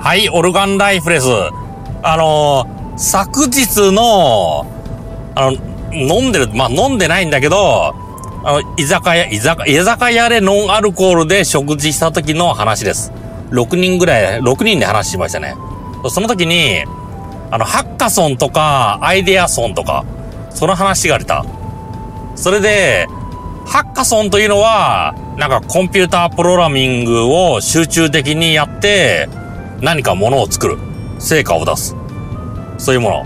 はい、オルガンライフレス。あのー、昨日の、あの、飲んでる、まあ飲んでないんだけど、あの、居酒屋、居酒居酒屋でノンアルコールで食事した時の話です。6人ぐらい、6人で話しましたね。その時に、あの、ハッカソンとか、アイデアソンとか、その話が出た。それで、ハッカソンというのは、なんかコンピュータープログラミングを集中的にやって、何かものを作る。成果を出す。そういうもの。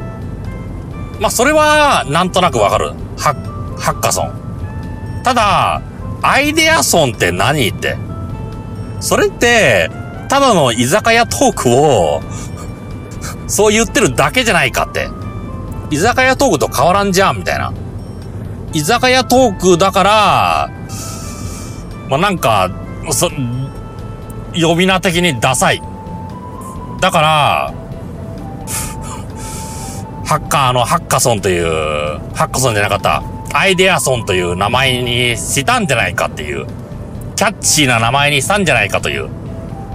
まあ、それは、なんとなくわかる。ハッ、ハッカソン。ただ、アイデアソンって何って。それって、ただの居酒屋トークを そう言ってるだけじゃないかって。居酒屋トークと変わらんじゃん、みたいな。居酒屋トークだから、まあ、なんか、そ、呼び名的にダサい。だから、ハッカーのハッカソンという、ハッカソンじゃなかった、アイデアソンという名前にしたんじゃないかっていう、キャッチーな名前にしたんじゃないかという、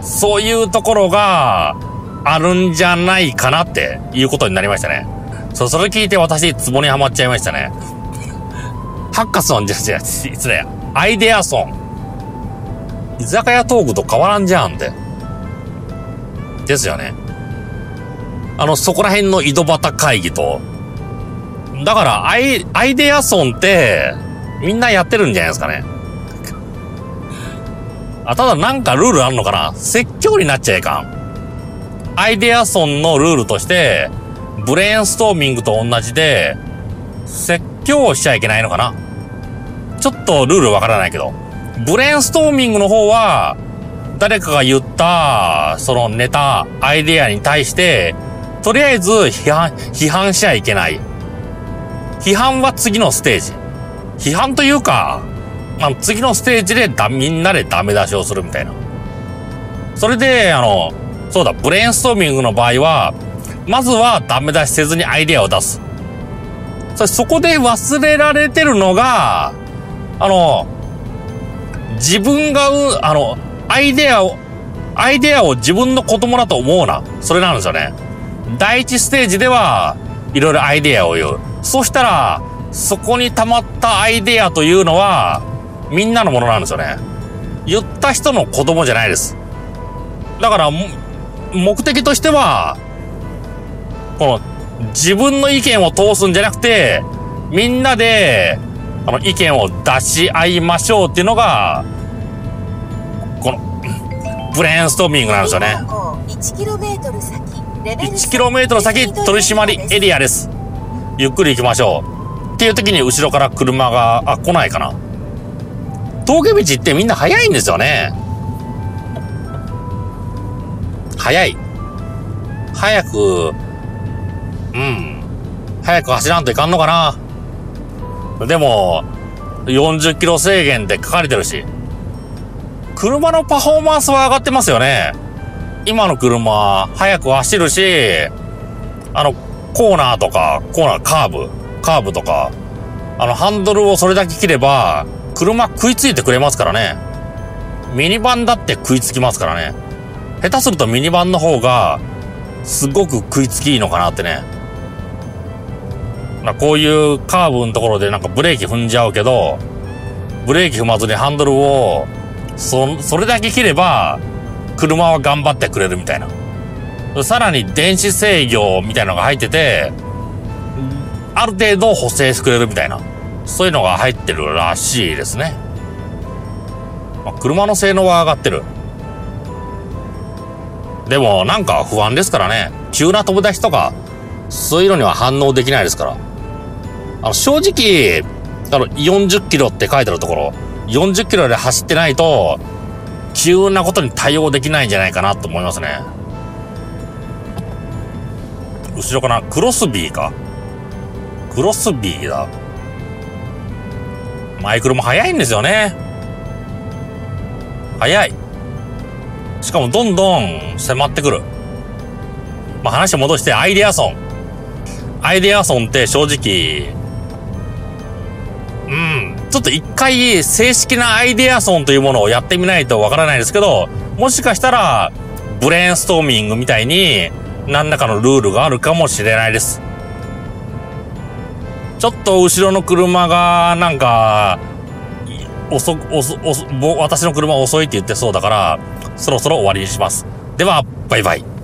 そういうところがあるんじゃないかなっていうことになりましたね。そう、それ聞いて私、ツボにはまっちゃいましたね。ハッカソンじゃ、じゃ、失礼。アイデアソン。居酒屋トークと変わらんじゃんって。ですよね。あの、そこら辺の井戸端会議と。だから、アイ、アイデアソンって、みんなやってるんじゃないですかね。あ、ただなんかルールあんのかな説教になっちゃいかん。アイデアソンのルールとして、ブレインストーミングと同じで、説教しちゃいけないのかなちょっとルールわからないけど。ブレインストーミングの方は、誰かが言った、そのネタ、アイデアに対して、とりあえず批判、批判しちゃいけない。批判は次のステージ。批判というか、まあ、次のステージでだ、みんなでダメ出しをするみたいな。それで、あの、そうだ、ブレインストーミングの場合は、まずはダメ出しせずにアイデアを出す。そそこで忘れられてるのが、あの、自分が、あの、アイデアを、アイデアを自分の子供だと思うな。それなんですよね。第一ステージでは、いろいろアイデアを言う。そしたら、そこに溜まったアイデアというのは、みんなのものなんですよね。言った人の子供じゃないです。だから、目的としては、この、自分の意見を通すんじゃなくて、みんなで、あの、意見を出し合いましょうっていうのが、この、ブレインストーミングなんですよね。1km 先、1km 先取締エリアです。ゆっくり行きましょう。っていう時に後ろから車が、あ、来ないかな。峠道ってみんな速いんですよね。速い。早く、うん。早く走らんといかんのかな。でも、40キロ制限って書かれてるし。車のパフォーマンスは上がってますよね。今の車、速く走るし、あの、コーナーとか、コーナー、カーブ、カーブとか、あの、ハンドルをそれだけ切れば、車食いついてくれますからね。ミニバンだって食いつきますからね。下手するとミニバンの方が、すごく食いつきいいのかなってね。ま、こういうカーブのところでなんかブレーキ踏んじゃうけど、ブレーキ踏まずにハンドルをそ、それだけ切れば、車は頑張ってくれるみたいな。さらに電子制御みたいのが入ってて、ある程度補正してくれるみたいな。そういうのが入ってるらしいですね。まあ、車の性能は上がってる。でもなんか不安ですからね。急な飛び出しとか、そういうのには反応できないですから。あの、正直、あの、40キロって書いてあるところ、40キロで走ってないと、急なことに対応できないんじゃないかなと思いますね。後ろかな？クロスビーか？クロスビーだ。マイクロも速いんですよね。速い。しかもどんどん迫ってくる。まあ、話戻してアイデアソン。アイデアソンって正直、ちょっと一回正式なアイデアソンというものをやってみないとわからないですけど、もしかしたらブレインストーミングみたいに、何らかのルールがあるかもしれないです。ちょっと後ろの車が、なんか、遅、遅、遅、私の車遅いって言ってそうだから、そろそろ終わりにします。では、バイバイ。